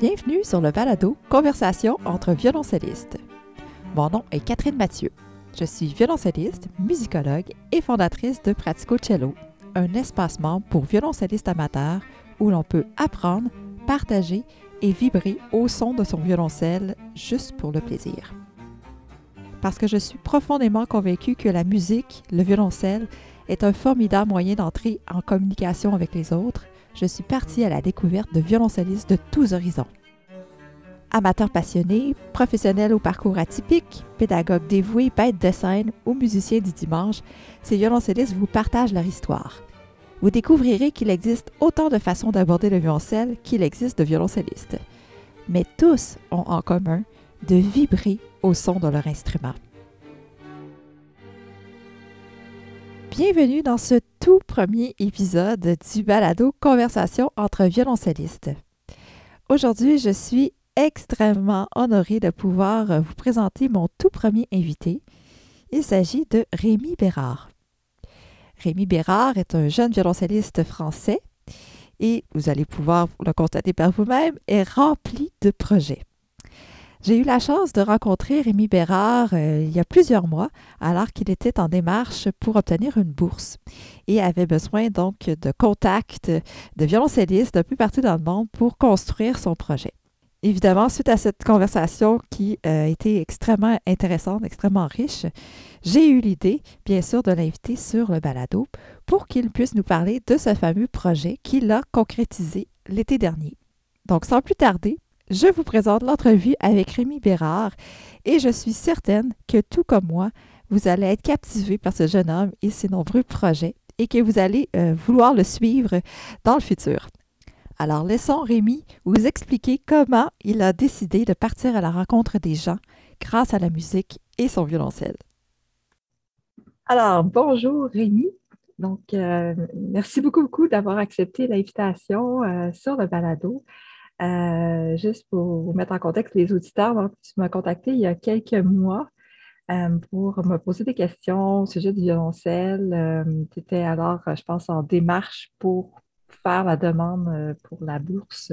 Bienvenue sur le balado Conversation entre violoncellistes. Mon nom est Catherine Mathieu. Je suis violoncelliste, musicologue et fondatrice de Pratico Cello, un espace membre pour violoncellistes amateurs où l'on peut apprendre, partager et vibrer au son de son violoncelle juste pour le plaisir. Parce que je suis profondément convaincue que la musique, le violoncelle, est un formidable moyen d'entrer en communication avec les autres, je suis partie à la découverte de violoncellistes de tous horizons. Amateurs passionnés, professionnels au parcours atypique, pédagogues dévoués, bêtes de scène ou musiciens du dimanche, ces violoncellistes vous partagent leur histoire. Vous découvrirez qu'il existe autant de façons d'aborder le violoncelle qu'il existe de violoncellistes. Mais tous ont en commun de vibrer au son de leur instrument. Bienvenue dans ce tout premier épisode du balado Conversation entre violoncellistes. Aujourd'hui, je suis extrêmement honorée de pouvoir vous présenter mon tout premier invité. Il s'agit de Rémi Bérard. Rémi Bérard est un jeune violoncelliste français et vous allez pouvoir le constater par vous-même, est rempli de projets. J'ai eu la chance de rencontrer Rémi Bérard euh, il y a plusieurs mois, alors qu'il était en démarche pour obtenir une bourse et avait besoin donc de contacts de violoncellistes un peu partout dans le monde pour construire son projet. Évidemment, suite à cette conversation qui euh, a été extrêmement intéressante, extrêmement riche, j'ai eu l'idée, bien sûr, de l'inviter sur le balado pour qu'il puisse nous parler de ce fameux projet qu'il a concrétisé l'été dernier. Donc, sans plus tarder, je vous présente l'entrevue avec Rémi Bérard et je suis certaine que tout comme moi, vous allez être captivé par ce jeune homme et ses nombreux projets et que vous allez euh, vouloir le suivre dans le futur. Alors laissons Rémi vous expliquer comment il a décidé de partir à la rencontre des gens grâce à la musique et son violoncelle. Alors, bonjour Rémi. Donc, euh, merci beaucoup, beaucoup d'avoir accepté l'invitation euh, sur le balado. Euh, juste pour vous mettre en contexte, les auditeurs, tu m'as contacté il y a quelques mois euh, pour me poser des questions au sujet du violoncelle. Euh, tu étais alors, je pense, en démarche pour faire la demande pour la bourse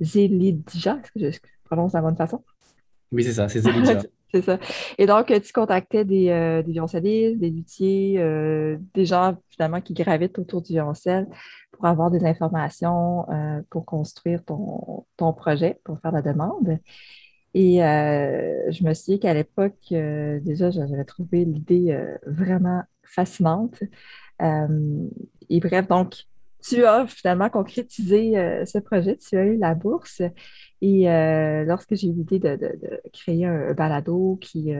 Zélidja. Est-ce que je prononce de la bonne façon? Oui, c'est ça, c'est Zélidja. c'est ça. Et donc, tu contactais des, des violoncellistes, des luthiers, des gens finalement qui gravitent autour du violoncelle pour avoir des informations euh, pour construire ton, projet, pour faire la demande. Et euh, je me suis dit qu'à l'époque, euh, déjà, j'avais trouvé l'idée vraiment fascinante. et bref, donc, tu as finalement concrétisé ce projet, tu as eu la bourse. Et lorsque j'ai eu l'idée de, créer un balado qui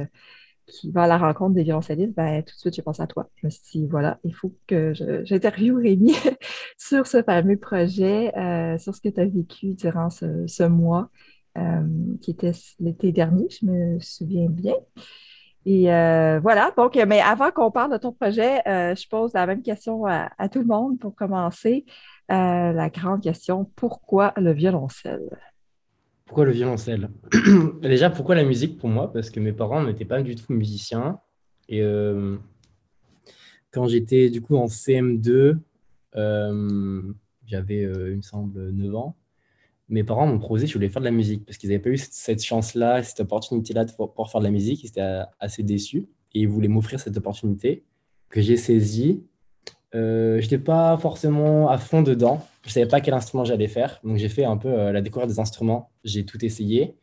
qui va à la rencontre des violoncellistes, ben, tout de suite, j'ai pensé à toi. Je me suis dit, voilà, il faut que j'interviewe Rémi sur ce fameux projet, euh, sur ce que tu as vécu durant ce, mois, euh, qui était l'été dernier, je me souviens bien. Et euh, voilà, donc, mais avant qu'on parle de ton projet, je pose la même question à, tout le monde pour commencer. la grande question, pourquoi le violoncelle? Pourquoi le violoncelle? Déjà, pourquoi la musique pour moi? Parce que mes parents n'étaient pas du tout musiciens. Et euh, quand j'étais du coup en CM2, euh, j'avais, euh, il me semble, 9 ans. Mes parents m'ont proposé que je voulais faire de la musique parce qu'ils n'avaient pas eu cette chance-là, cette opportunité-là de pouvoir faire de la musique. Ils étaient assez déçus et ils voulaient m'offrir cette opportunité que j'ai saisie. je n'étais pas forcément à fond dedans je savais pas quel instrument j'allais faire. Donc j'ai fait un peu euh, la découverte des instruments. J'ai tout essayé.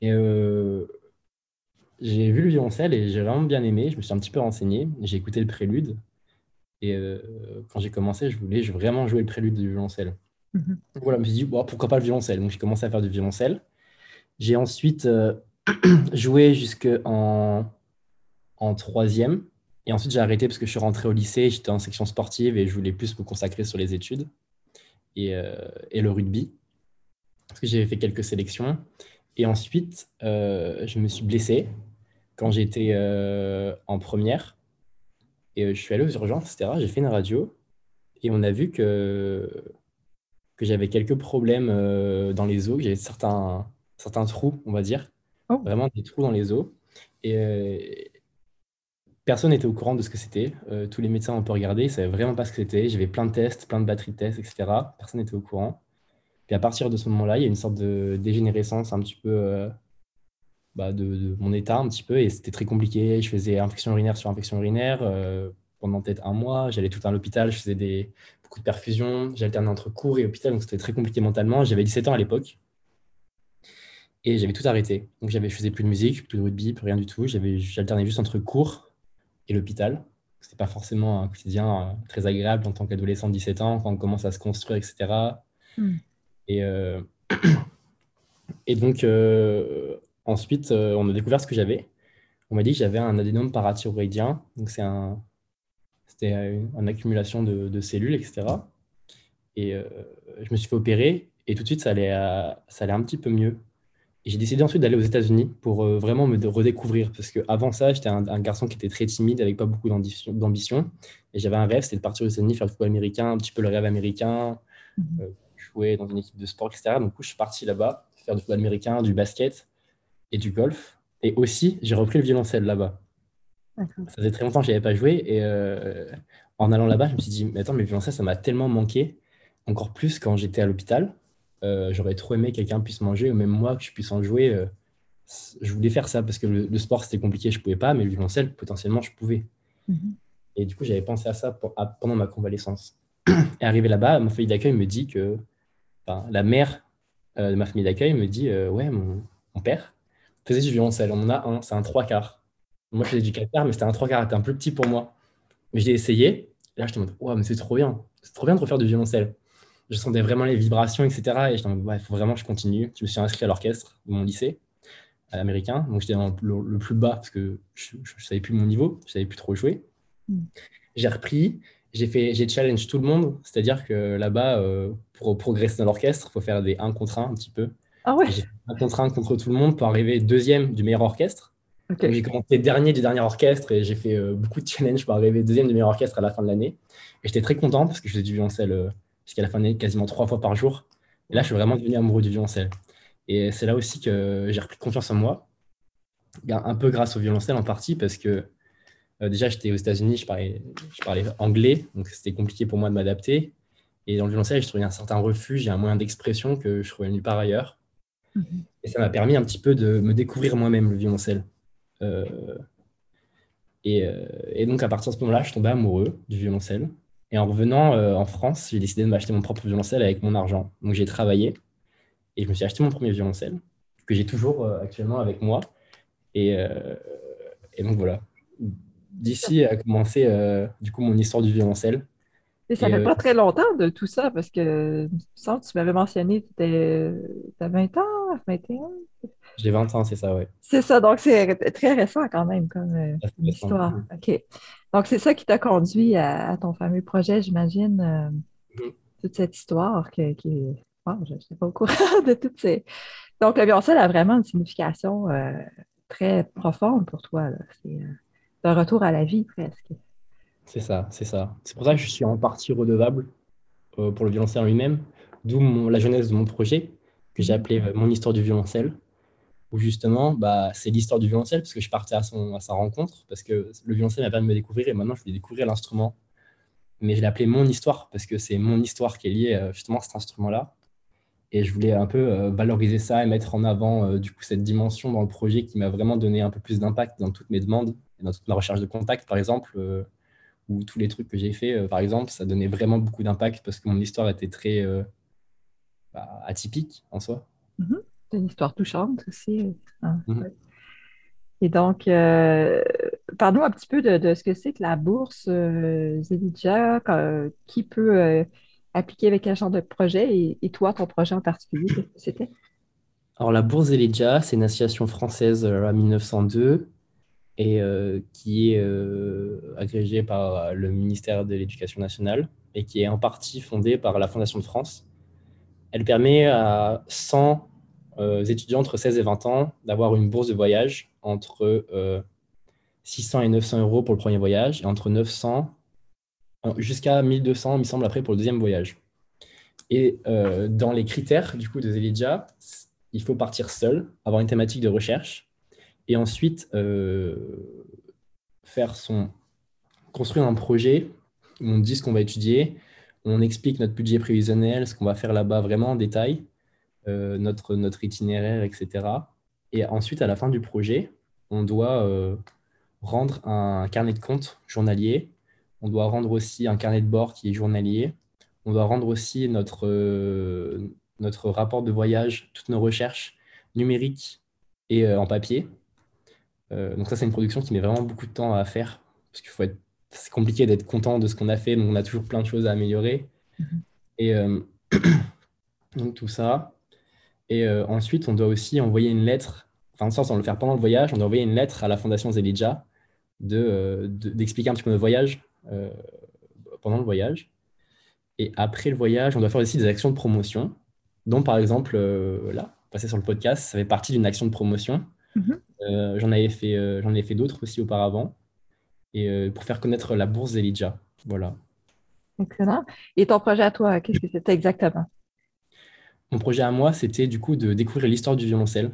Et euh, j'ai vu le violoncelle et j'ai vraiment bien aimé. Je me suis un petit peu renseigné. J'ai écouté le prélude. Et euh, quand j'ai commencé, je voulais vraiment jouer le prélude du violoncelle. Mhm. Voilà, je me suis dit, pourquoi pas le violoncelle Donc j'ai commencé à faire du violoncelle. J'ai ensuite joué jusqu'en en troisième. Et ensuite, j'ai arrêté parce que je suis rentré au lycée, j'étais en section sportive et je voulais plus me consacrer sur les études. Euh, et, le rugby, parce que j'avais fait quelques sélections. Et ensuite, euh, je me suis blessé quand j'étais euh, en première. Et je suis allé aux urgences, etc. J'ai fait une radio et on a vu que, que j'avais quelques problèmes dans les os, que j'avais certains, certains trous, on va dire. Oh. Vraiment des trous dans les os. Et, Personne n'était au courant de ce que c'était. Euh, tous les médecins ont pu regarder, ils ne savaient vraiment pas ce que c'était. J'avais plein de tests, plein de batteries de tests, etc. Personne n'était au courant. Puis à partir de ce moment-là, il y a une sorte de dégénérescence un petit peu bah, de, mon état, un petit peu, et c'était très compliqué. Je faisais infection urinaire sur infection urinaire pendant peut-être un mois. J'allais tout le temps à l'hôpital, je faisais des, beaucoup de perfusions, j'alternais entre cours et hôpital, donc c'était très compliqué mentalement. J'avais 17 ans à l'époque. Et j'avais tout arrêté. Donc j'avais, je faisais plus de musique, plus de rugby, plus rien du tout. J'avais, j'alternais juste entre cours et l'hôpital. C'était pas forcément un quotidien euh, très agréable en tant qu'adolescent de 17 ans, quand on commence à se construire, etc. Hmm. Et, euh, et donc, euh, ensuite, on a découvert ce que j'avais. On m'a dit que j'avais un adénome parathyroïdien. Donc, c'est un, c'était une, accumulation de, de, cellules, etc. Et je me suis fait opérer et tout de suite, ça allait, ça allait un petit peu mieux. Et j'ai décidé ensuite d'aller aux États-Unis pour euh, vraiment me redécouvrir. Parce qu'avant ça, j'étais un, garçon qui était très timide, avec pas beaucoup d'ambition. Et j'avais un rêve, c'était de partir aux États-Unis, faire le football américain, un petit peu le rêve américain, euh, jouer dans une équipe de sport, etc. Donc, je suis parti là-bas, faire du football américain, du basket et du golf. Et aussi, j'ai repris le violoncelle là-bas. Ça faisait très longtemps que je n'avais pas joué. Et euh, en allant là-bas, je me suis dit, mais attends, mais le violoncelle, ça m'a tellement manqué, encore plus quand j'étais à l'hôpital. Euh, j'aurais trop aimé que quelqu'un puisse manger, ou même moi que je puisse en jouer. Euh, je voulais faire ça parce que le, sport c'était compliqué, je pouvais pas, mais le violoncelle potentiellement je pouvais. Mhm. Et du coup j'avais pensé à ça pendant ma convalescence. Et arrivé là-bas, ma famille d'accueil me dit que, la mère de ma famille d'accueil me dit ouais mon, père faisait du violoncelle, on en a un, c'est un trois quarts. Moi je faisais du mais c'était un trois quarts, c'était un peu petit pour moi. Mais j'ai essayé. Et là je me dis ouais mais c'est trop bien, c'est trop bien de refaire du violoncelle je sentais vraiment les vibrations, etc. Et je me il faut vraiment que je continue. Je me suis inscrit à l'orchestre de mon lycée, à l'américain. Donc, j'étais dans le, plus bas parce que je ne savais plus mon niveau, je savais plus trop jouer. Mm. J'ai repris, j'ai fait, j'ai challenge tout le monde. C'est-à-dire que là-bas, euh, pour progresser dans l'orchestre, il faut faire des 1 contre 1 un petit peu. Ah ouais J'ai fait 1 contre 1 contre tout le monde pour arriver deuxième du meilleur orchestre. J'ai commencé dernier du dernier orchestre et j'ai fait euh, beaucoup de challenges pour arriver deuxième du meilleur orchestre à la fin de l'année. Et j'étais très content parce que je faisais du violoncelle jusqu'à la fin de l'année, quasiment trois fois par jour. Et là, je suis vraiment devenu amoureux du violoncelle. Et c'est là aussi que j'ai repris confiance en moi, un peu grâce au violoncelle en partie, parce que euh, déjà, j'étais aux États-Unis, je parlais, je parlais anglais, donc c'était compliqué pour moi de m'adapter. Et dans le violoncelle, je trouvais un certain refuge et un moyen d'expression que je trouvais nulle part ailleurs. Mm-hmm. Et ça m'a permis un petit peu de me découvrir moi-même, le violoncelle. Euh, et, euh, et, donc, à partir de ce moment-là, je tombais amoureux du violoncelle. Et en revenant euh, en France, j'ai décidé de m'acheter mon propre violoncelle avec mon argent. Donc j'ai travaillé et je me suis acheté mon premier violoncelle que j'ai toujours actuellement avec moi. Et, et donc voilà. D'ici a commencé du coup mon histoire du violoncelle. Et ça fait pas très longtemps de tout ça parce que tu m'avais mentionné que tu as 20 ans, 21. J'ai 20 ans, c'est ça, oui. C'est ça, donc c'est très récent quand même comme histoire. OK. Donc, c'est ça qui t'a conduit à, ton fameux projet, j'imagine, euh, mm-hmm. toute cette histoire qui est. je ne sais pas au courant de toutes ces. Donc, le violoncelle a vraiment une signification euh, très profonde pour toi. C'est euh, un retour à la vie presque. C'est ça, c'est ça. C'est pour ça que je suis en partie redevable pour le violoncelle lui-même, d'où la jeunesse de mon projet, que j'ai appelé Mon histoire du violoncelle où justement, bah, c'est l'histoire du violoncelle, parce que je partais à, son, à sa rencontre, parce que le violoncelle m'a permis de me découvrir, et maintenant je voulais découvrir l'instrument. Mais je l'ai appelé mon histoire, parce que c'est mon histoire qui est liée euh, justement à cet instrument-là. Et je voulais un peu euh, valoriser ça et mettre en avant euh, du coup cette dimension dans le projet qui m'a vraiment donné un peu plus d'impact dans toutes mes demandes, et dans toute ma recherche de contact, par exemple, ou tous les trucs que j'ai fait, par exemple, ça donnait vraiment beaucoup d'impact parce que mon histoire était très bah, atypique en soi. Mm-hmm. C'est une histoire touchante aussi. Hein. Mhm. Et donc, euh, parle-nous un petit peu de, ce que c'est que la bourse euh, qui peut euh, appliquer avec quel genre de projet et, toi, ton projet en particulier, qu'est-ce que c'était? Alors, la bourse Zelidia, c'est une association française à 1902 et qui est agrégée par le ministère de l'Éducation nationale et qui est en partie fondée par la Fondation de France. Elle permet à 100 euh, étudiants entre 16 et 20 ans d'avoir une bourse de voyage entre 600 euh, et 900 euros pour le premier voyage et entre 900 jusqu'à 1200, il me semble, après pour le deuxième voyage. Et euh, dans les critères du coup de Zelidja, il faut partir seul, avoir une thématique de recherche et ensuite faire son construire un projet où on dit ce qu'on va étudier, on explique notre budget prévisionnel, ce qu'on va faire là-bas vraiment en détail, notre, notre itinéraire, etc. Et ensuite, à la fin du projet, on doit rendre un carnet de compte journalier. On doit rendre aussi un carnet de bord qui est journalier. On doit rendre aussi notre, notre rapport de voyage, toutes nos recherches numériques et en papier. Donc ça, c'est une production qui met vraiment beaucoup de temps à faire parce qu'il faut être c'est compliqué d'être content de ce qu'on a fait, donc on a toujours plein de choses à améliorer. Mhm. Et euh, donc tout ça. Et euh, ensuite, on doit aussi envoyer une lettre, enfin, sans on le faire pendant le voyage, on doit envoyer une lettre à la Fondation Zelidja euh, d'expliquer de, un petit peu notre voyage pendant le voyage. Et après le voyage, on doit faire aussi des actions de promotion, dont par exemple, là, passer sur le podcast, ça fait partie d'une action de promotion. Mhm. j'en avais fait, j'en ai fait d'autres aussi auparavant et euh, pour faire connaître la bourse Elijah. Voilà. Excellent. Et ton projet à toi, qu'est-ce que c'était exactement? Mon projet à moi, c'était du coup de découvrir l'histoire du violoncelle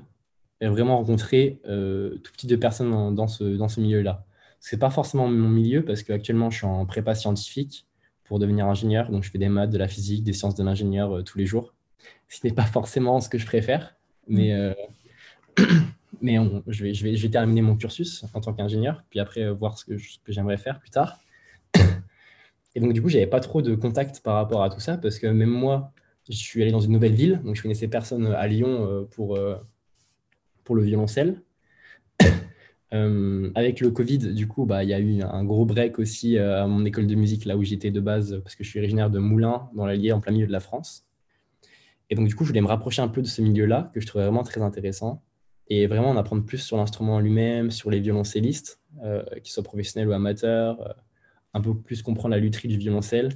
et vraiment rencontrer euh, tout petit de personnes dans, ce, dans ce milieu-là. Ce n'est pas forcément mon milieu parce qu'actuellement, je suis en prépa scientifique pour devenir ingénieur. Donc, je fais des maths, de la physique, des sciences de l'ingénieur euh, tous les jours. Ce n'est pas forcément ce que je préfère, mais, euh, mais je, vais, je, vais, je vais terminer mon cursus en tant qu'ingénieur, puis après euh, voir ce que, j'aimerais faire plus tard. Et donc, du coup, j'avais pas trop de contact par rapport à tout ça, parce que même moi, je suis allé dans une nouvelle ville, donc je connaissais personne à Lyon euh, pour, euh, pour le violoncelle. avec le Covid, du coup, bah, il y a eu un gros break aussi à mon école de musique, là où j'étais de base, parce que je suis originaire de Moulins, dans l'Allier, en plein milieu de la France. Et donc, du coup, je voulais me rapprocher un peu de ce milieu-là, que je trouvais vraiment très intéressant et vraiment en apprendre plus sur l'instrument lui-même, sur les violoncellistes, euh, qu'ils soient professionnels ou amateurs, euh, un peu plus comprendre la lutherie du violoncelle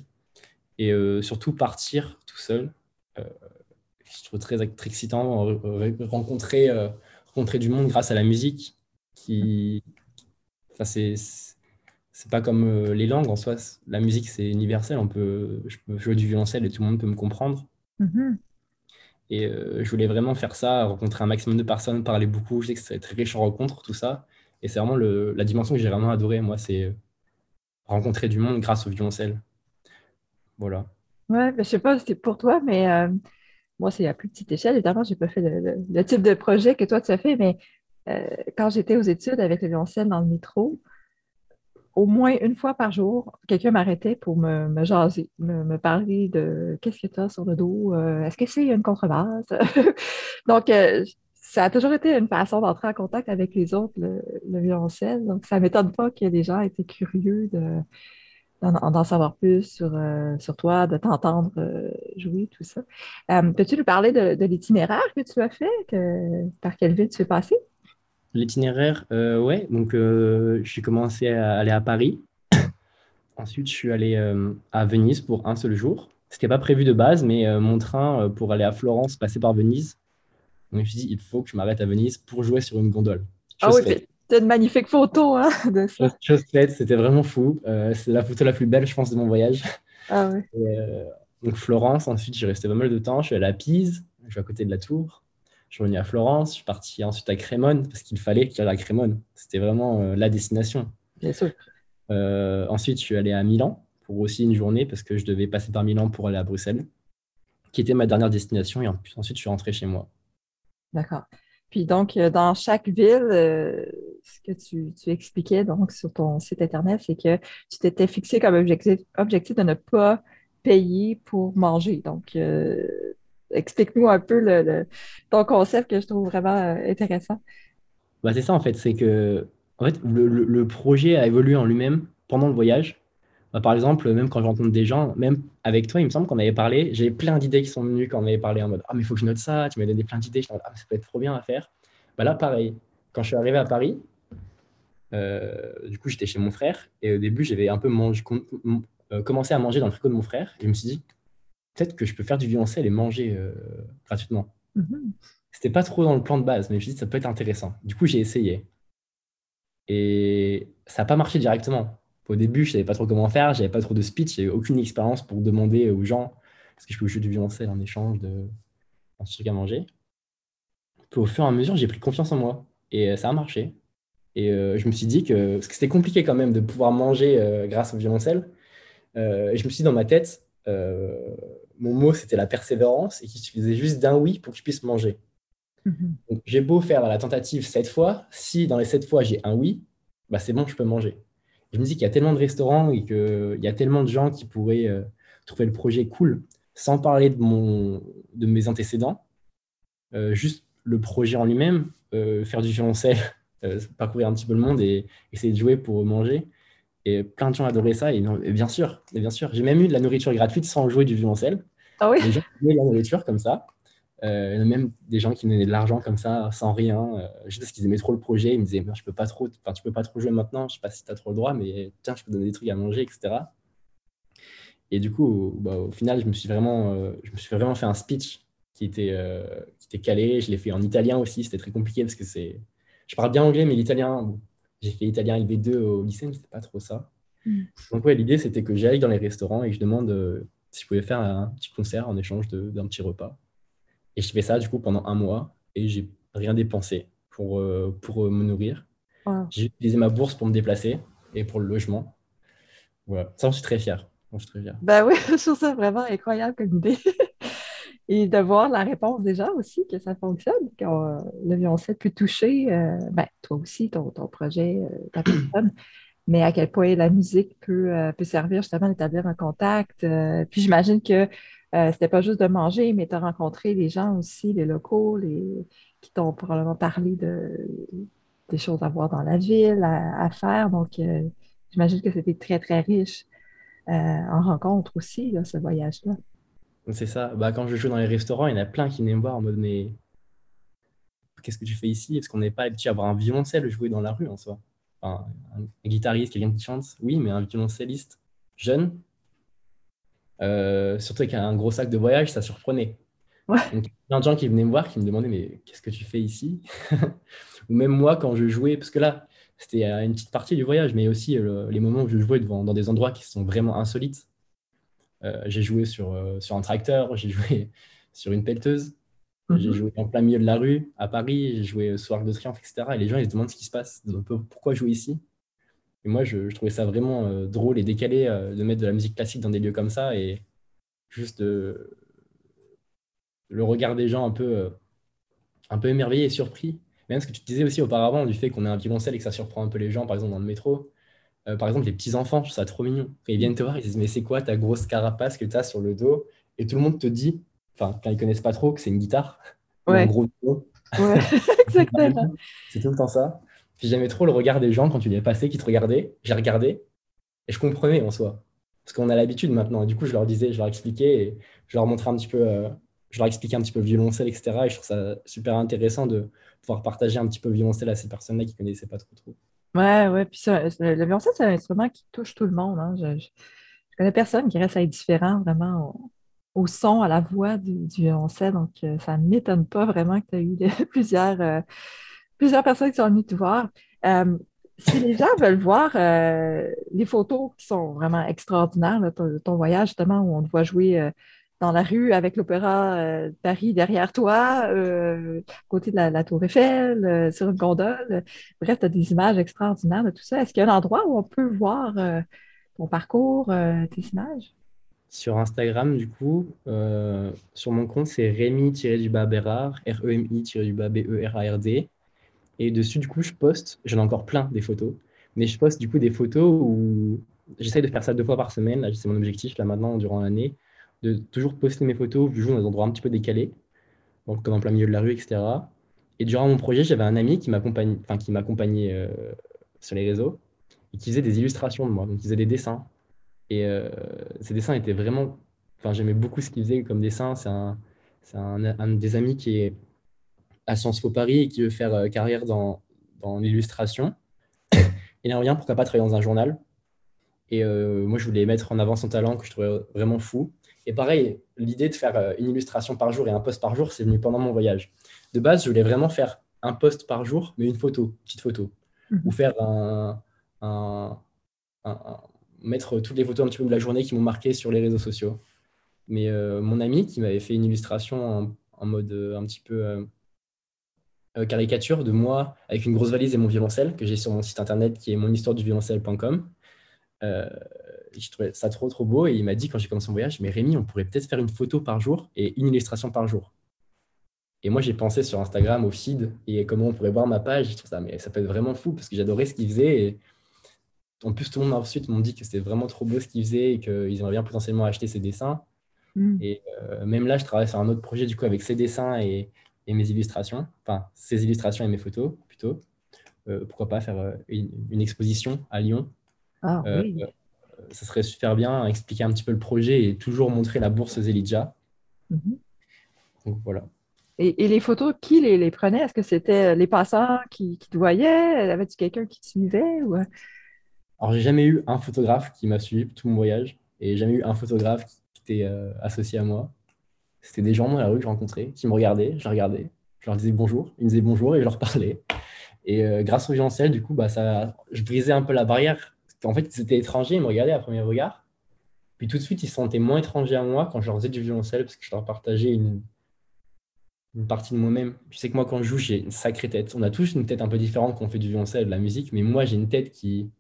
et euh, surtout partir tout seul. je trouve très, excitant, rencontrer, rencontrer du monde grâce à la musique qui. Enfin, c'est pas comme les langues en soi. La musique, c'est universel. On peut, je peux jouer du violoncelle et tout le monde peut me comprendre. Mm-hmm. Et euh, je voulais vraiment faire ça, rencontrer un maximum de personnes, parler beaucoup. Je sais que c'est très riche en rencontres, tout ça. Et c'est vraiment le, la dimension que j'ai vraiment adorée, moi, c'est euh, rencontrer du monde grâce au violoncelle. Voilà. Ouais, je sais pas si c'est pour toi, mais euh, moi, c'est à plus petite échelle. Évidemment, je n'ai pas fait le, type de projet que toi, tu as fait, mais quand j'étais aux études avec le violoncelle dans le métro, au moins une fois par jour, quelqu'un m'arrêtait pour me, jaser, me, parler de qu'est-ce que tu as sur le dos, euh, est-ce que c'est une contrebasse? Donc, euh, ça a toujours été une façon d'entrer en contact avec les autres, le, violoncelle. Donc, ça ne m'étonne pas que des gens étaient curieux d'en, savoir plus sur, euh, sur toi, de t'entendre jouer, tout ça. peux-tu nous parler de, l'itinéraire que tu as fait? Par quelle ville tu es passé? L'itinéraire, euh, ouais, donc euh, j'ai commencé à aller à Paris. Ensuite, je suis allé euh, à Venise pour un seul jour. C'était pas prévu de base, mais mon train pour aller à Florence passait par Venise. Donc je me suis dit, il faut que je m'arrête à Venise pour jouer sur une gondole. ah oui, c'est une magnifique photo hein, de ça. Chose faite, c'était vraiment fou. c'est la photo la plus belle, je pense, de mon voyage. Ah oui. donc Florence, ensuite, j'ai resté pas mal de temps. Je suis allé à Pise, je suis à côté de la tour. Je suis revenu à Florence, je suis parti ensuite à Crémone parce qu'il fallait qu'il y ait à Crémone. C'était vraiment euh, la destination. Bien sûr. Euh, ensuite, je suis allé à Milan pour aussi une journée parce que je devais passer par Milan pour aller à Bruxelles, qui était ma dernière destination. Et ensuite, je suis rentré chez moi. D'accord. Puis donc, euh, dans chaque ville, ce que tu, expliquais donc sur ton site Internet, c'est que tu t'étais fixé comme objectif, objectif de ne pas payer pour manger. Donc, explique-nous un peu ton concept que je trouve vraiment euh, intéressant. Bah, c'est ça, en fait. C'est que en fait, le, projet a évolué en lui-même pendant le voyage. Bah, par exemple, même quand je rencontre des gens, même avec toi, il me semble qu'on avait parlé, j'ai plein d'idées qui sont venues quand on avait parlé en mode Ah, mais il faut que je note ça, tu m'as donné plein d'idées, je Ah, ça peut être trop bien à faire. Bah, là, pareil. Quand je suis arrivé à Paris, euh, du coup, j'étais chez mon frère et au début, j'avais un peu euh, commencé à manger dans le frigo de mon frère et je me suis dit peut-être que je peux faire du violoncelle et manger euh, gratuitement. Mhm. C'était pas trop dans le plan de base, mais je me suis dit ça peut être intéressant. Du coup, j'ai essayé. Et ça n'a pas marché directement. Au début, je savais pas trop comment faire, j'avais pas trop de speech, j'avais aucune expérience pour demander aux gens est-ce que je peux jouer du violoncelle en échange de un truc à manger. Puis au fur et à mesure, j'ai pris confiance en moi et euh, ça a marché. Et euh, je me suis dit que, parce que c'était compliqué quand même de pouvoir manger grâce au violoncelle, et je me suis dit dans ma tête, mon mot, c'était la persévérance et qu'il suffisait juste d'un oui pour que je puisse manger. Mhm. j'ai beau faire la tentative sept fois, si dans les sept fois j'ai un oui, bah, c'est bon, je peux manger. je me dis qu'il y a tellement de restaurants et qu'il y a tellement de gens qui pourraient trouver le projet cool, sans parler de, mon, de mes antécédents, juste le projet en lui-même, faire du violoncelle, parcourir un petit peu le monde et essayer de jouer pour manger. Et plein de gens adoraient ça. Et, bien sûr, et bien sûr, j'ai même eu de la nourriture gratuite sans jouer du violoncelle. Ah oui Les gens de la nourriture comme ça. Euh, même des gens qui donnaient de l'argent comme ça, sans rien, euh, juste parce qu'ils aimaient trop le projet. Ils me disaient, je peux pas trop, tu peux pas trop jouer maintenant, je sais pas si tu as trop le droit, mais tiens, je peux donner des trucs à manger, etc. Et du coup, bah, au final, je me suis vraiment, euh, je me suis vraiment fait un speech qui était, euh, qui était calé. Je l'ai fait en italien aussi, c'était très compliqué parce que c'est, je parle bien anglais, mais l'italien, j'ai fait italien LV2 au lycée, mais c'était pas trop ça. Mm. Donc ouais, l'idée c'était que j'aille dans les restaurants et que je demande euh, si je pouvais faire un petit concert en échange d'un petit repas. Et je fais ça du coup pendant un mois et j'ai rien dépensé pour, euh, pour euh, me nourrir. J'ai utilisé ma bourse pour me déplacer et pour le logement. Voilà, ça, j'en suis très fier. Je suis très fier. Ben oui, je trouve ça vraiment incroyable comme idée. et de voir la réponse des gens aussi, que ça fonctionne, que le violoncelle peut toucher, ben, toi aussi, ton, ton projet, ta personne mais à quel point la musique peut, euh, peut servir justement d'établir un contact. Euh, puis j'imagine que euh, c'était pas juste de manger, mais tu as rencontré les gens aussi, les locaux, les, qui t'ont probablement parlé de, des choses à voir dans la ville, à, faire. Donc, j'imagine que c'était très, très riche en rencontres aussi, ce voyage-là. C'est ça. Bah, quand je joue dans les restaurants, il y en a plein qui viennent me voir en mode Mais qu'est-ce que tu fais ici? Parce qu'on n'est pas habitué à avoir un violoncelle jouer dans la rue en soi? Un, guitariste, quelqu'un qui chante, oui, mais un violoncelliste jeune, euh, surtout avec un gros sac de voyage, ça surprenait. Ouais. Donc, il y a plein de gens qui venaient me voir, qui me demandaient, mais qu'est-ce que tu fais ici? Ou même moi, quand je jouais, parce que là, c'était une petite partie du voyage, mais aussi euh, les moments où je jouais devant, dans des endroits qui sont vraiment insolites. Euh, j'ai joué sur, sur un tracteur, j'ai joué sur une pelleteuse, j'ai mhm. joué en plein milieu de la rue à Paris, j'ai joué au Soir de Triomphe, etc. Et les gens, ils se demandent ce qui se passe, pourquoi jouer ici? Et moi, je, trouvais ça vraiment euh, drôle et décalé euh, de mettre de la musique classique dans des lieux comme ça et juste euh, le regard des gens un peu, un peu émerveillé et surpris. Même ce que tu disais aussi auparavant du fait qu'on ait un violoncelle et que ça surprend un peu les gens, par exemple dans le métro. Par exemple, les petits-enfants, je trouve ça trop mignon. ils viennent te voir, ils disent Mais c'est quoi ta grosse carapace que tu as sur le dos? Et tout le monde te dit enfin, quand ils connaissent pas trop, que c'est une guitare. Ouais. Un gros ouais, exactement. c'est tout le temps ça. Puis j'aimais trop le regard des gens quand tu les passé, qui te regardaient. J'ai regardé et je comprenais en soi. Parce qu'on a l'habitude maintenant. Et du coup, je leur disais, je leur expliquais et je leur montrais un petit peu, euh, je leur expliquais un petit peu le violoncelle, etc. Et je trouve ça super intéressant de pouvoir partager un petit peu le violoncelle à ces personnes-là qui connaissaient pas trop trop. Ouais, ouais. Puis ça, le violoncelle, c'est un instrument qui touche tout le monde. Hein. Je, je, connais personne qui reste à être différent vraiment au son, à la voix du, violoncelle. Donc, euh, ça ne m'étonne pas vraiment que tu as eu plusieurs, euh, plusieurs personnes qui sont venues te voir. Euh, si les gens veulent voir les photos qui sont vraiment extraordinaires, de ton, voyage, justement, où on te voit jouer dans la rue avec l'Opéra de Paris derrière toi, à côté de la, Tour Eiffel, sur une gondole. Bref, tu as des images extraordinaires de tout ça. Est-ce qu'il y a un endroit où on peut voir ton parcours, tes images? Sur Instagram, du coup, euh, sur mon compte, c'est Rémi-Bérard, R-E-M-I-B-E-R-A-R-D. Et dessus, du coup, je poste, j'en ai encore plein des photos, mais je poste du coup des photos où j'essaye de faire ça deux fois par semaine. c'est mon objectif là maintenant durant l'année, de toujours poster mes photos, je joue dans des endroits un petit peu décalés, donc comme en plein milieu de la rue, etc. Et durant mon projet, j'avais un ami qui m'accompagnait, euh, sur les réseaux et qui faisait des illustrations de moi, donc il faisait des dessins et euh, ces dessins étaient vraiment. Enfin, j'aimais beaucoup ce qu'il faisait comme dessin. C'est un, un, un, des amis qui est à Sciences Po Paris et qui veut faire euh, carrière dans, dans l'illustration. Il en revient, pourquoi pas travailler dans un journal? Et moi, je voulais mettre en avant son talent que je trouvais vraiment fou. Et pareil, l'idée de faire une illustration par jour et un post par jour, c'est venu pendant mon voyage. De base, je voulais vraiment faire un post par jour, mais une photo, petite photo. Mmh. Ou faire un, un, mettre toutes les photos un petit peu de la journée qui m'ont marqué sur les réseaux sociaux. Mais euh, mon ami qui m'avait fait une illustration en, mode euh, un petit peu euh, caricature de moi avec une grosse valise et mon violoncelle que j'ai sur mon site internet qui est monhistoireduvioloncelle.com. je trouvais ça trop, trop beau. Et il m'a dit, quand j'ai commencé mon voyage, mais Rémi, on pourrait peut-être faire une photo par jour et une illustration par jour. Et moi, j'ai pensé sur Instagram au feed et comment on pourrait voir ma page. Je trouve ça, mais ça peut être vraiment fou parce que j'adorais ce qu'il faisait. Et en plus, tout le monde ensuite m'ont dit que c'était vraiment trop beau ce qu'il faisait et qu'ils aimeraient bien potentiellement acheter ses dessins. Mm. Et euh, même là, je travaille sur un autre projet du coup avec ses dessins et, et mes illustrations, enfin ses illustrations et mes photos plutôt. Euh, pourquoi pas faire euh, une, exposition à Lyon ah, oui. Ça serait super bien, expliquer un petit peu le projet et toujours montrer la bourse Zelidja. Donc voilà. Et, les photos, qui les, les prenait? Est-ce que c'était euh, les passants qui, te voyaient? Avait-tu quelqu'un qui te suivait? Ou... Euh? Alors, j'ai jamais eu un photographe qui m'a suivi tout mon voyage et jamais eu un photographe qui était euh, associé à moi. C'était des gens dans la rue que je rencontrais, qui me regardaient, je les regardais, je leur disais bonjour, ils me disaient bonjour et je leur parlais. Et grâce au violoncelle, du coup, bah, ça, je brisais un peu la barrière. En fait, ils étaient étrangers, ils me regardaient à premier regard. Puis tout de suite, ils se sentaient moins étrangers à moi quand je leur faisais du violoncelle parce que je leur partageais une, partie de moi-même. Tu sais que moi, quand je joue, j'ai une sacrée tête. On a tous une tête un peu différente quand on fait du violoncelle, de la musique, mais moi, j'ai une tête qui.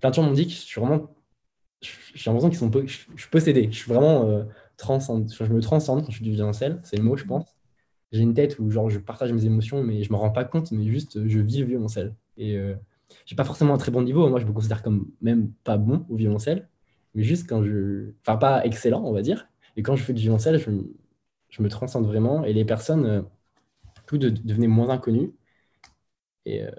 Plein de gens m'ont dit que je suis vraiment. J'ai l'impression qu'ils sont. Je, suis possédé. Je suis vraiment euh. Je me transcende quand je fais du violoncelle. C'est le mot, je pense. J'ai une tête où genre, je partage mes émotions, mais je me rends pas compte, mais juste, je vis le violoncelle. Et euh, j'ai pas forcément un très bon niveau. Moi, je me considère comme même pas bon au violoncelle, mais juste quand je. Enfin, pas excellent, on va dire. Et quand je fais du violoncelle, je, je me transcende vraiment et les personnes euh, tout devenaient moins inconnues. Euh,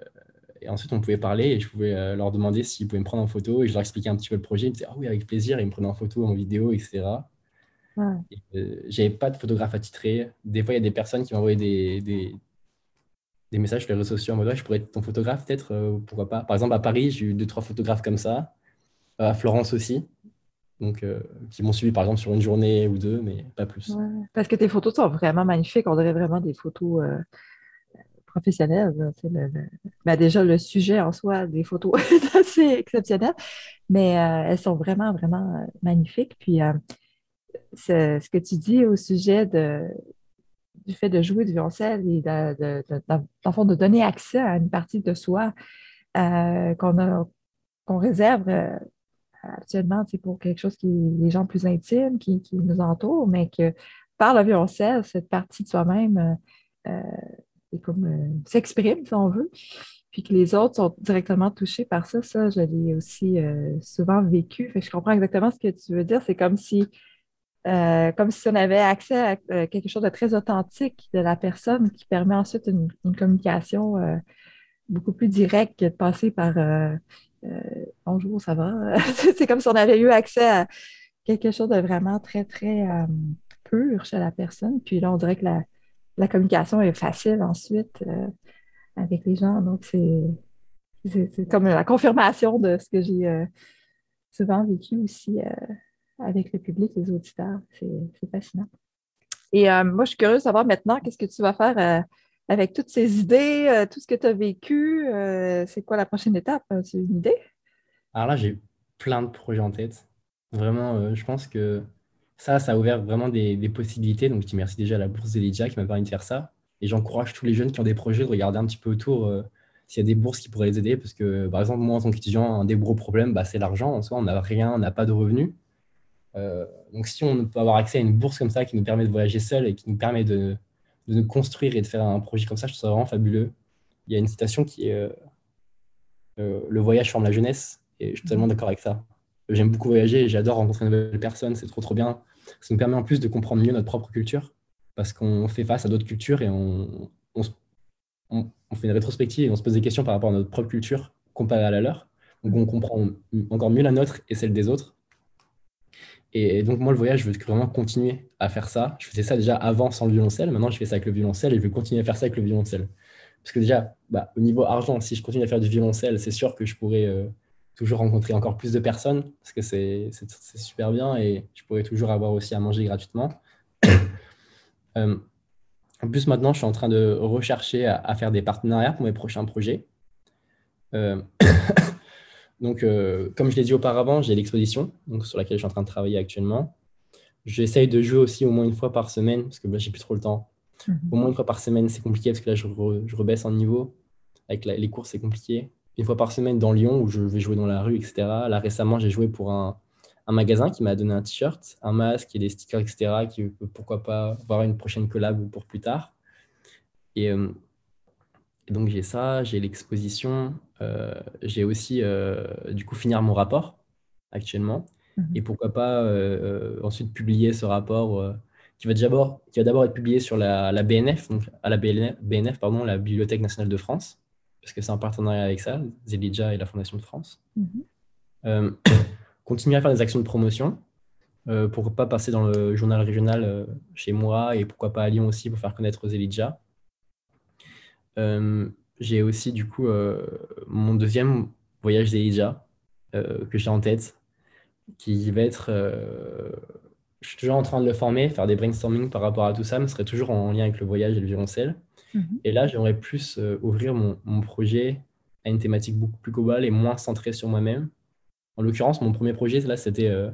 et, ensuite, on pouvait parler et je pouvais euh, leur demander s'ils pouvaient me prendre en photo et je leur expliquais un petit peu le projet. Ils me disaient Ah oui, avec plaisir. Et ils me prenaient en photo, en vidéo, etc. Je J'avais pas de photographe attitré. Des fois, il y a des personnes qui m'envoyaient des, des, des, messages sur les réseaux sociaux en mode Je pourrais être ton photographe, peut-être, pourquoi pas. Par exemple, à Paris, j'ai eu deux, trois photographes comme ça. À Florence aussi donc euh, qui m'ont suivi par exemple sur une journée ou deux, mais pas plus. parce que tes photos sont vraiment magnifiques. On dirait vraiment des photos euh, professionnelles. Ben, déjà, le sujet en soi des photos est assez exceptionnel, mais euh, elles sont vraiment, vraiment magnifiques. Puis, ce que tu dis au sujet de, du fait de jouer du violoncelle et de, de, donner accès à une partie de soi qu'on qu'on réserve actuellement pour quelque chose qui est les gens plus intimes, qui, nous entourent, mais que par le violoncelle, cette partie de soi-même euh, euh, euh, s'exprime, si on veut, puis que les autres sont directement touchés par ça. Ça, je l'ai aussi souvent vécu. je comprends exactement ce que tu veux dire. C'est comme si comme si on avait accès à quelque chose de très authentique de la personne qui permet ensuite une, communication beaucoup plus directe que de passer par euh, bonjour, ça va? c'est comme si on avait eu accès à quelque chose de vraiment très, très euh, pur chez la personne. Puis là, on dirait que la, communication est facile ensuite euh, avec les gens. Donc, c'est comme la confirmation de ce que j'ai souvent vécu aussi avec le public, les auditeurs. C'est fascinant. Et moi, je suis curieuse de savoir maintenant qu'est-ce que tu vas faire avec toutes ces idées, euh, tout ce que tu as vécu, euh, c'est quoi la prochaine étape? Euh, c'est une idée? Alors là, j'ai plein de projets en tête. Vraiment, je pense que ça, ça a ouvert vraiment des, possibilités. Donc, je dis merci déjà à la Bourse Elijah qui m'a permis de faire ça. Et j'encourage tous les jeunes qui ont des projets de regarder un petit peu autour s'il y a des bourses qui pourraient les aider. Parce que, par exemple, moi, en tant qu'étudiant, un des gros problèmes, bah, c'est l'argent. En soi, on n'a rien, on n'a pas de revenus. Donc, si on peut avoir accès à une bourse comme ça qui nous permet de voyager seul et qui nous permet de, de construire et de faire un projet comme ça, je trouve ça vraiment fabuleux. Il y a une citation qui est euh, euh, Le voyage forme la jeunesse, et je suis totalement d'accord avec ça. J'aime beaucoup voyager et j'adore rencontrer de nouvelles personnes, c'est trop trop bien. Ça nous permet en plus de comprendre mieux notre propre culture, parce qu'on fait face à d'autres cultures et on, on, on, fait une rétrospective et on se pose des questions par rapport à notre propre culture comparée à la leur. Donc on comprend encore mieux la nôtre et celle des autres. Et donc, moi, le voyage, je veux vraiment continuer à faire ça. Je faisais ça déjà avant sans le violoncelle. Maintenant, je fais ça avec le violoncelle et je veux continuer à faire ça avec le violoncelle. Parce que déjà, bah, au niveau argent, si je continue à faire du violoncelle, c'est sûr que je pourrais euh, toujours rencontrer encore plus de personnes parce que c'est super bien et je pourrais toujours avoir aussi à manger gratuitement. Euh, en plus, maintenant, je suis en train de rechercher à, faire des partenariats pour mes prochains projets. Euh, Donc, euh, comme je l'ai dit auparavant, j'ai l'exposition sur laquelle je suis en train de travailler actuellement. J'essaye de jouer aussi au moins une fois par semaine, parce que là, j'ai plus trop le temps. Mhm. Au moins une fois par semaine, c'est compliqué, parce que là, je, rebaisse en niveau. Avec les courses, c'est compliqué. Une fois par semaine dans Lyon, où je vais jouer dans la rue, etc. Là, récemment, j'ai joué pour un, un magasin qui m'a donné un t-shirt, un masque et des stickers, etc., qui pourquoi pas voir une prochaine collab ou pour plus tard. Et, donc j'ai ça, j'ai l'exposition, j'ai aussi du coup finir mon rapport actuellement. Mhm. Et pourquoi pas ensuite publier ce rapport qui va d'abord qui va d'abord être publié sur la, la, BNF, donc à la BNF, pardon, la Bibliothèque nationale de France, parce que c'est en partenariat avec ça, Zelidja et la Fondation de France. Mhm. Euh, continuer à faire des actions de promotion. Euh, pourquoi pas passer dans le journal régional euh, chez moi et pourquoi pas à Lyon aussi pour faire connaître Zelidja. J'ai aussi du coup mon deuxième voyage Zelidja que j'ai en tête qui va être je suis toujours en train de le former, faire des brainstorming par rapport à tout ça, mais ce serait toujours en lien avec le voyage et le violoncelle. Mhm. Et là, j'aimerais plus euh, ouvrir mon, mon, projet à une thématique beaucoup plus globale et moins centrée sur moi-même. En l'occurrence, mon premier projet, là, c'était euh,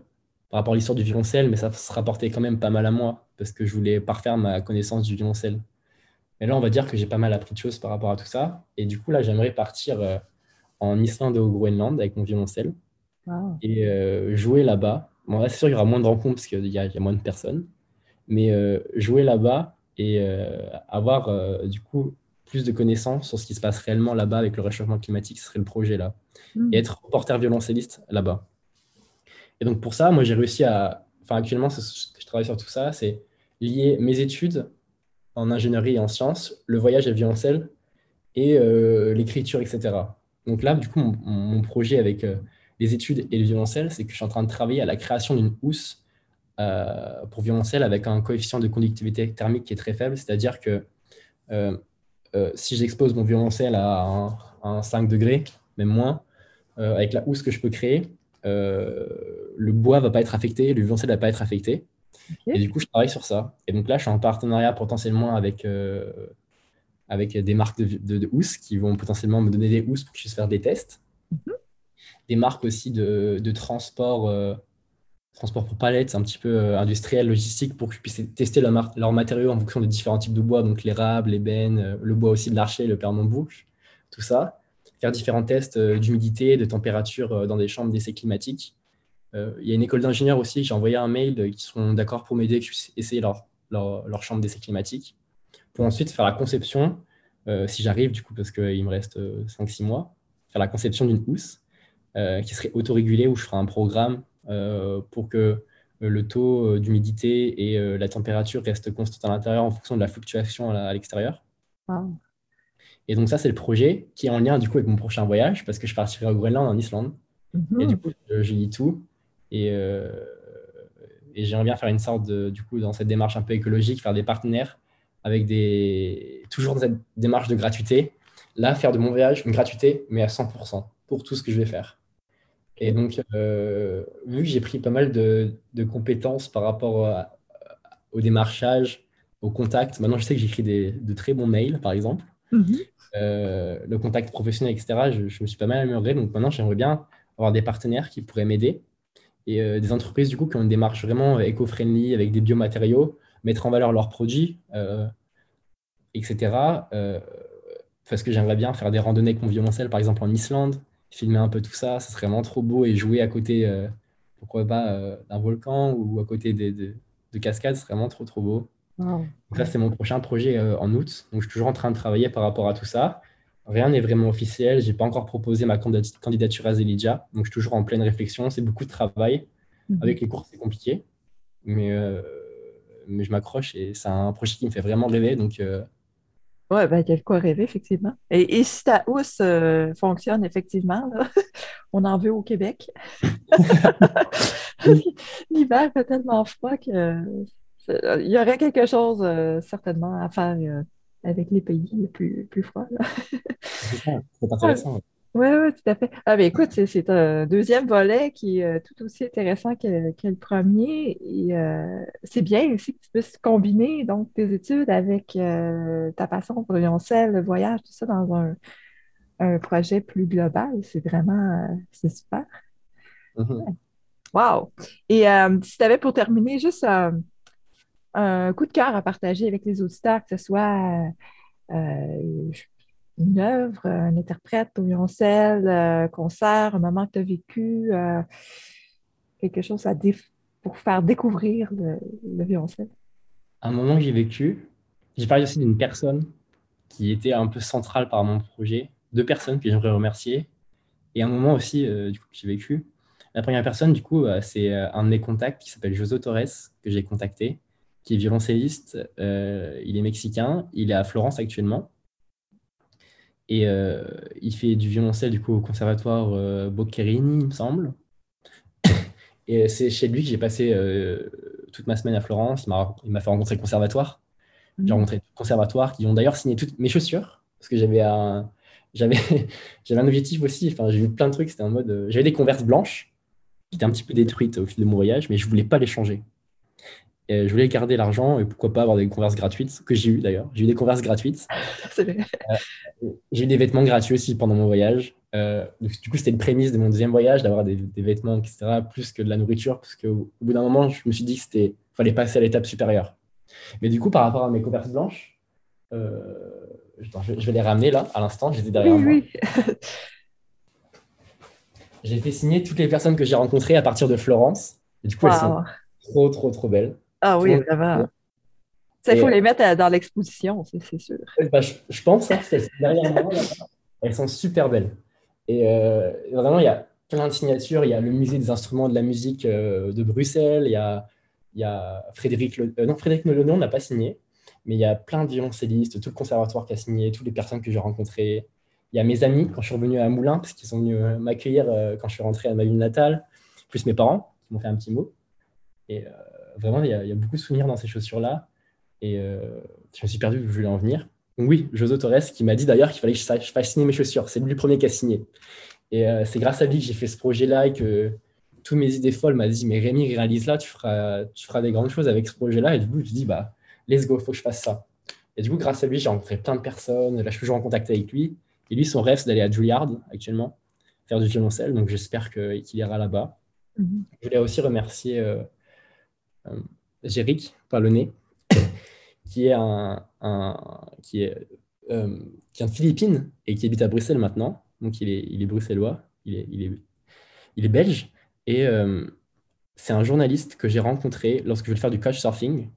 par rapport à l'histoire du violoncelle, mais ça se rapportait quand même pas mal à moi, parce que je voulais parfaire ma connaissance du violoncelle. Mais là, on va dire que j'ai pas mal appris de choses par rapport à tout ça. Et du coup, là, j'aimerais partir euh, en Islande et au Groenland avec mon violoncelle et jouer là-bas Bon, là, c'est sûr qu'il y aura moins de rencontres parce qu'il y, a moins de personnes. Mais euh, jouer là-bas et euh, avoir euh, du coup plus de connaissances sur ce qui se passe réellement là-bas avec le réchauffement climatique, ce serait le projet là. Hmm. Et être reporter violoncelliste là-bas. Et donc pour ça, moi j'ai réussi à. Enfin, actuellement, je travaille sur tout ça, c'est lier mes études en ingénierie et en sciences, le voyage à violoncelle et l'écriture, etc. Donc là, du coup, mon, projet avec les études et le violoncelle, c'est que je suis en train de travailler à la création d'une housse euh, pour violoncelle avec un coefficient de conductivité thermique qui est très faible, c'est-à-dire que euh, euh, si j'expose mon violoncelle à un, 5 degrés, même moins, avec la housse que je peux créer, le bois va pas être affecté, le violoncelle va pas être affecté. Et du coup, je travaille sur ça. Et donc là, je suis en partenariat potentiellement avec, avec des marques de, de, housses qui vont potentiellement me donner des housses pour que je puisse faire des tests. Mhm des marques aussi de, transport, euh, transport pour palettes, un petit peu euh, industriel, logistique, pour que je puisse tester leurs matériaux en fonction des différents types de bois, donc l'érable, l'ébène, euh, le bois aussi de l'archer, le boucle, tout ça. Faire différents tests d'humidité, de température dans des chambres d'essai climatique. Il y a une école d'ingénieurs aussi, j'ai envoyé un mail qui sont d'accord pour m'aider, que je puisse essayer leur, leur, leur chambre d'essai climatique. Pour ensuite faire la conception, si j'arrive du coup, parce qu'il me reste 5-6 mois, faire la conception d'une housse euh, qui serait autorégulé où je ferai un programme euh, pour que euh, le taux d'humidité et la température restent constants à l'intérieur en fonction de la fluctuation à l'extérieur. Et donc ça, c'est le projet qui est en lien du coup avec mon prochain voyage parce que je partirai au Groenland, en Islande. Mhm. Et du coup, je, lis tout. Et, et j'aimerais bien faire une sorte de, du coup, dans cette démarche un peu écologique, faire des partenaires avec des, toujours dans cette démarche de gratuité. Là, faire de mon voyage une gratuité, mais à 100% pour tout ce que je vais faire. Et donc, euh, vu que j'ai pris pas mal de, compétences par rapport au démarchage, au contact, maintenant je sais que j'écris de très bons mails, par exemple. Mhm. Euh, le contact professionnel, etc., je, me suis pas mal amélioré. Donc maintenant, j'aimerais bien avoir des partenaires qui pourraient m'aider et euh, des entreprises du coup qui ont une démarche vraiment éco-friendly avec des biomatériaux, mettre en valeur leurs produits, etc. parce que j'aimerais bien faire des randonnées conviviales, par exemple en Islande, filmer un peu tout ça, ça serait vraiment trop beau et jouer à côté, euh, pourquoi pas, euh, d'un volcan ou à côté de, de, cascades, c'est vraiment trop trop beau. Donc là, c'est mon prochain projet euh, en août. Donc je suis toujours en train de travailler par rapport à tout ça. Rien n'est vraiment officiel. J'ai pas encore proposé ma candidature à Zelidja. Donc je suis toujours en pleine réflexion. C'est beaucoup de travail. Mhm. Avec les cours, c'est compliqué. Mais, mais je m'accroche et c'est un projet qui me fait vraiment rêver. Donc oui, ben, il y a de quoi rêver, effectivement. Et, si ta housse euh, fonctionne, effectivement, on en veut au Québec. L'hiver fait tellement froid qu'il y aurait quelque chose euh, certainement à faire euh, avec les pays les plus, plus froids. c'est intéressant. Oui, oui, tout à fait. Ah, ben, écoute, c'est un deuxième volet qui est euh, tout aussi intéressant que, le premier. Et euh, c'est bien aussi que tu puisses combiner donc, tes études avec euh, ta passion pour l'ioncelle, le voyage, tout ça dans un, projet plus global. C'est vraiment c'est super. Mm-hmm. Wow! Et si tu avais pour terminer juste un coup de cœur à partager avec les auditeurs, que ce soit une œuvre, un interprète au violoncelle, euh, concert, un moment que tu as vécu, euh, quelque chose à pour faire découvrir le, le violoncelle? Un moment que j'ai vécu, j'ai parlé aussi d'une personne qui était un peu centrale par mon projet. Deux personnes que j'aimerais remercier. Et un moment aussi euh, du coup, que j'ai vécu. La première personne, du coup, euh, c'est euh, un de mes contacts qui s'appelle Joso Torres, que j'ai contacté, qui est violoncelliste. il est mexicain. Il est à Florence actuellement. Et il fait du violoncelle du coup au conservatoire Boccherini, il me semble. Et c'est chez lui que j'ai passé toute ma semaine à Florence. Il m'a fait rencontrer le conservatoire. J'ai rencontré tout le conservatoire qui ont d'ailleurs signé toutes mes chaussures parce que j'avais un, j'avais, un objectif aussi. Enfin, j'ai vu plein de trucs. C'était en mode, euh, j'avais des converses blanches qui étaient un petit peu détruites au fil de mon voyage, mais je voulais pas les changer. Et je voulais garder l'argent et pourquoi pas avoir des converses gratuites que j'ai eu d'ailleurs. J'ai eu des converses gratuites. Euh, j'ai eu des vêtements gratuits aussi pendant mon voyage. Euh, du coup, c'était une prémisse de mon deuxième voyage d'avoir des, des, vêtements, etc., plus que de la nourriture, parce qu'au bout d'un moment, je me suis dit c'était fallait passer à l'étape supérieure. Mais du coup, par rapport à mes converses blanches, euh, je, vais les ramener là, à l'instant, je les ai derrière moi. j'ai fait signer toutes les personnes que j'ai rencontrées à partir de Florence. Et du coup, elles sont trop, trop, trop belles. Ah oui, vraiment. Il faut les mettre euh, dans l'exposition, c'est sûr. Bah, je, pense, hein, derrière moi, elles sont super belles. Et euh, vraiment, il y a plein de signatures. Il y a le musée des instruments de la musique de Bruxelles, il y a il y a Frédéric, le... Non, Frédéric n'a pas signé, mais il y a plein de violoncellistes, tout le conservatoire qui a signé, toutes les personnes que j'ai rencontrées. Il y a mes amis quand je suis revenu à Moulins, parce qu'ils sont venus m'accueillir quand je suis rentré à ma ville natale, plus mes parents qui m'ont fait un petit mot. Et vraiment, il y, a, beaucoup de souvenirs dans ces chaussures-là. Et je me suis perdu où je voulais en venir. Donc oui, Joso Torres qui m'a dit d'ailleurs qu'il fallait que je fasse signer mes chaussures. C'est lui le premier qui a signé. Et c'est grâce à lui que j'ai fait ce projet-là et que toutes mes idées folles m'a dit mais Rémi réalise là tu feras tu feras des grandes choses avec ce projet là et du coup je dis bah let's go faut que je fasse ça et du coup grâce à lui j'ai rencontré plein de personnes là je suis toujours en contact avec lui et lui son rêve c'est d'aller à Juilliard actuellement faire du violoncelle donc j'espère qu'il ira là-bas mm-hmm. je voulais aussi remercier euh, euh, Jéric Palonnet qui est un, qui est euh, qui de Philippines et qui habite à Bruxelles maintenant donc il est il est bruxellois il est, il est il est belge et euh, c'est un journaliste que j'ai rencontré lorsque je voulais faire du couchsurfing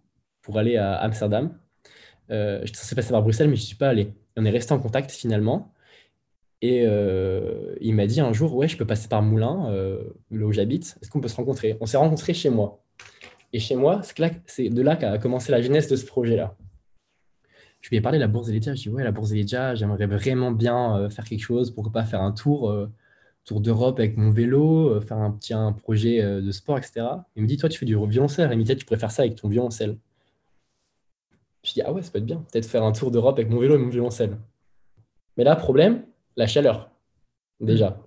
pour aller à Amsterdam. Euh, J'étais censé passer par Bruxelles, mais je ne suis pas allé. On est resté en contact finalement. Et il m'a dit un jour, ouais, je peux passer par Moulins, là où j'habite. Est-ce qu'on peut se rencontrer? On s'est rencontrés chez moi. Et chez moi, c'est de là qu'a commencé la genèse de ce projet-là. Je lui ai parlé de la Bourse des Je lui ai dit, ouais, la Bourse des j'aimerais vraiment bien faire quelque chose. Pourquoi pas faire un tour tour d'Europe avec mon vélo, euh, faire un petit un projet euh, de sport, etc. Il me dit, toi, tu fais du violoncelle. Et tu pourrais faire ça avec ton violoncelle. Je dis, ah ouais, ça peut être bien. Peut-être faire un tour d'Europe avec mon vélo et mon violoncelle. Mais là, problème, la chaleur. Déjà.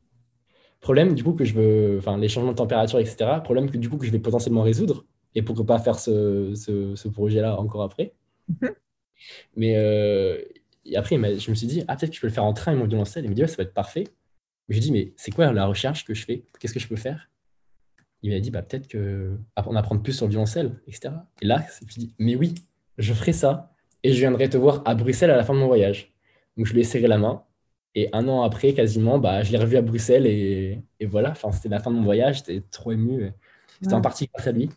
Problème, du coup, que je veux, enfin, les changements de température, etc. Problème que du coup, que je vais potentiellement résoudre. Et pourquoi pas faire ce, ce, projet-là encore après. Mhm. Mais euh, et après, je me suis dit, ah, peut-être que je peux le faire en train et mon violoncelle. Il me dit, ouais, ça va être parfait. Je lui ai dit, mais c'est quoi la recherche que je fais? Qu'est-ce que je peux faire? Il m'a dit, bah, peut-être que en apprendre plus sur le violoncelle, etc. Et là, je dit, mais oui, je ferai ça et je viendrai te voir à Bruxelles à la fin de mon voyage. Donc, je lui ai serré la main. Et un an après, quasiment, bah, je l'ai revu à Bruxelles et, voilà, enfin, c'était la fin de mon voyage, j'étais trop ému. C'était en partie grâce à lui.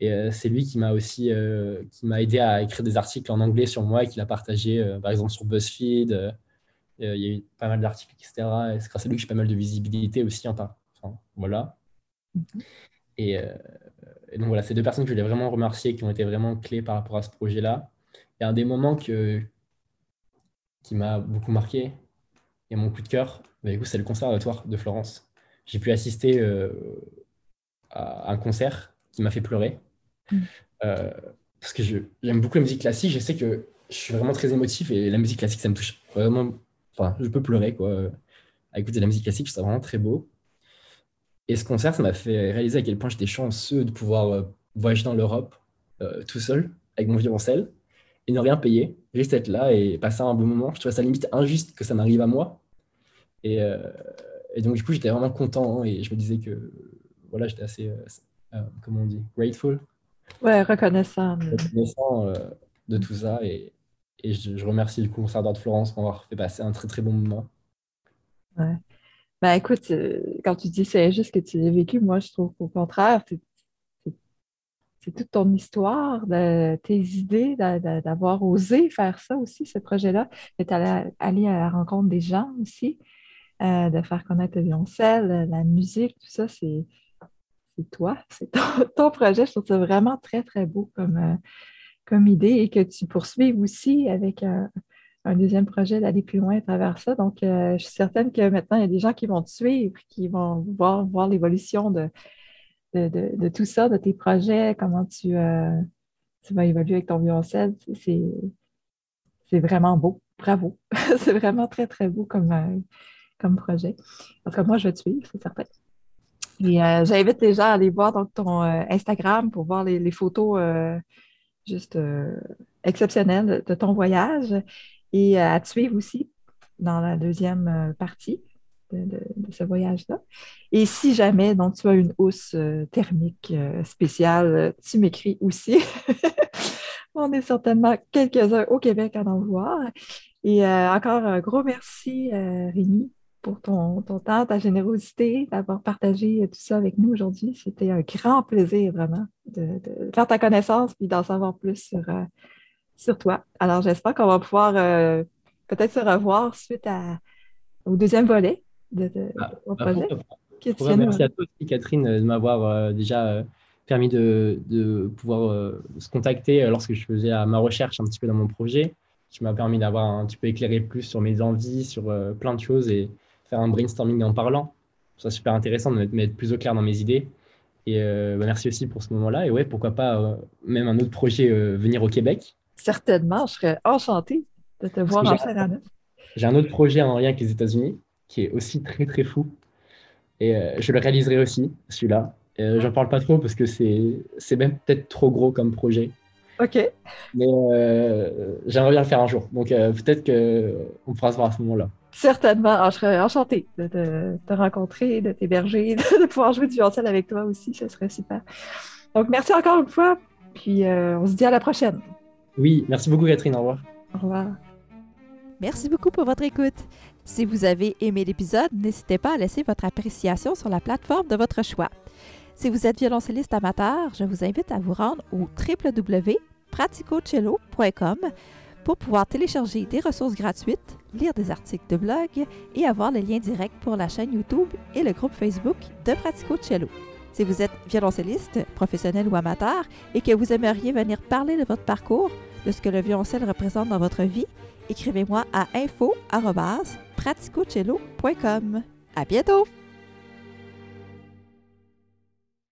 Et euh, c'est lui qui m'a aussi euh, qui m'a aidé à écrire des articles en anglais sur moi et qui l'a partagé, euh, par exemple, sur BuzzFeed, il y a eu pas mal d'articles, etc. Et c'est grâce à lui que j'ai pas mal de visibilité aussi. Enfin, voilà. Mhm. Et, et, donc voilà, ces deux personnes que je voulais vraiment remercier, qui ont été vraiment clés par rapport à ce projet-là. Et un des moments que, qui m'a beaucoup marqué et mon coup de cœur, bah, c'est le conservatoire de Florence. J'ai pu assister à un concert qui m'a fait pleurer. Mhm. parce que j'aime beaucoup la musique classique. Je sais que je suis vraiment très émotif et la musique classique, ça me touche vraiment Enfin, je peux pleurer, quoi. À écouter de la musique classique, c'est vraiment très beau. Et ce concert, ça m'a fait réaliser à quel point j'étais chanceux de pouvoir euh, voyager dans l'Europe euh, tout seul, avec mon violoncelle, et ne rien payer, juste être là et passer un bon moment. Je trouvais ça limite injuste que ça m'arrive à moi. Et, euh, et, donc, du coup, j'étais vraiment content et je me disais que, voilà, j'étais assez, comment on dit, grateful. Ouais, reconnaissant. Reconnaissant de tout ça. Et, et je, remercie le conservatoire de Florence pour avoir fait passer un très très bon moment. Ouais. Ben écoute, euh, quand tu dis c'est juste que tu l'as vécu, moi je trouve qu'au contraire, c'est toute ton histoire, de, tes idées, d'avoir osé faire ça aussi, ce projet-là, d'être allé, allé, à la rencontre des gens aussi, euh, de faire connaître le violoncelle, la musique, tout ça, c'est toi, c'est ton, projet. Je trouve ça vraiment très, très beau comme, euh, comme idée et que tu poursuives aussi avec un, deuxième projet d'aller plus loin à travers ça. Donc, euh, je suis certaine que maintenant, il y a des gens qui vont te suivre, qui vont voir, voir l'évolution de, de, tout ça, de tes projets, comment tu, euh, tu vas évoluer avec ton violoncelle. C'est vraiment beau. Bravo. c'est vraiment très, très beau comme, comme projet. En tout cas, moi, je vais te suivre, c'est certain. Et j'invite les gens à aller voir ton Instagram pour voir les, photos juste euh, exceptionnel de ton voyage et euh, à te suivre aussi dans la deuxième euh, partie de, ce voyage-là. Et si jamais tu as une hausse thermique spéciale, tu m'écris aussi. On est certainement quelques-uns au Québec à en voir. Et encore un gros merci, Rémi, pour ton, ton, temps, ta générosité, d'avoir partagé tout ça avec nous aujourd'hui. C'était un grand plaisir, vraiment, de, faire ta connaissance et d'en savoir plus sur, euh, sur toi. Alors, j'espère qu'on va pouvoir euh, peut-être se revoir suite à, au deuxième volet de, ah, ton bah, projet. merci à toi aussi, Catherine, de m'avoir euh, déjà permis de, de pouvoir se contacter lorsque je faisais ma recherche un petit peu dans mon projet qui m'a permis d'avoir un petit peu éclairé plus sur mes envies, sur plein de choses et faire un brainstorming en parlant. C'est super intéressant de mettre plus au clair dans mes idées. Et euh, bah, merci aussi pour ce moment-là. Et ouais, pourquoi pas euh, même un autre projet euh, venir au Québec. Certainement, je serais enchantée de te voir en faire J'ai un autre projet en lien avec les États-Unis qui est aussi très très fou. Et je le réaliserai aussi, celui-là. J'en parle pas trop parce que c'est même peut-être trop gros comme projet. Ok. Mais j'aimerais bien le faire un jour. Donc peut-être qu'on pourra se voir à ce moment-là. Certainement. Ah, je serais enchantée de, te rencontrer, de t'héberger, de, pouvoir jouer du violoncelle avec toi aussi. Ce serait super. Donc, merci encore une fois. Puis, euh, on se dit à la prochaine. Oui, merci beaucoup, Catherine. Au revoir. Au revoir. Merci beaucoup pour votre écoute. Si vous avez aimé l'épisode, n'hésitez pas à laisser votre appréciation sur la plateforme de votre choix. Si vous êtes violoncelliste amateur, je vous invite à vous rendre au www.praticocello.com pour pouvoir télécharger des ressources gratuites, lire des articles de blog et avoir le lien direct pour la chaîne YouTube et le groupe Facebook de Pratico Cello. Si vous êtes violoncelliste, professionnel ou amateur et que vous aimeriez venir parler de votre parcours, de ce que le violoncelle représente dans votre vie, écrivez-moi à info@praticocello.com. À bientôt!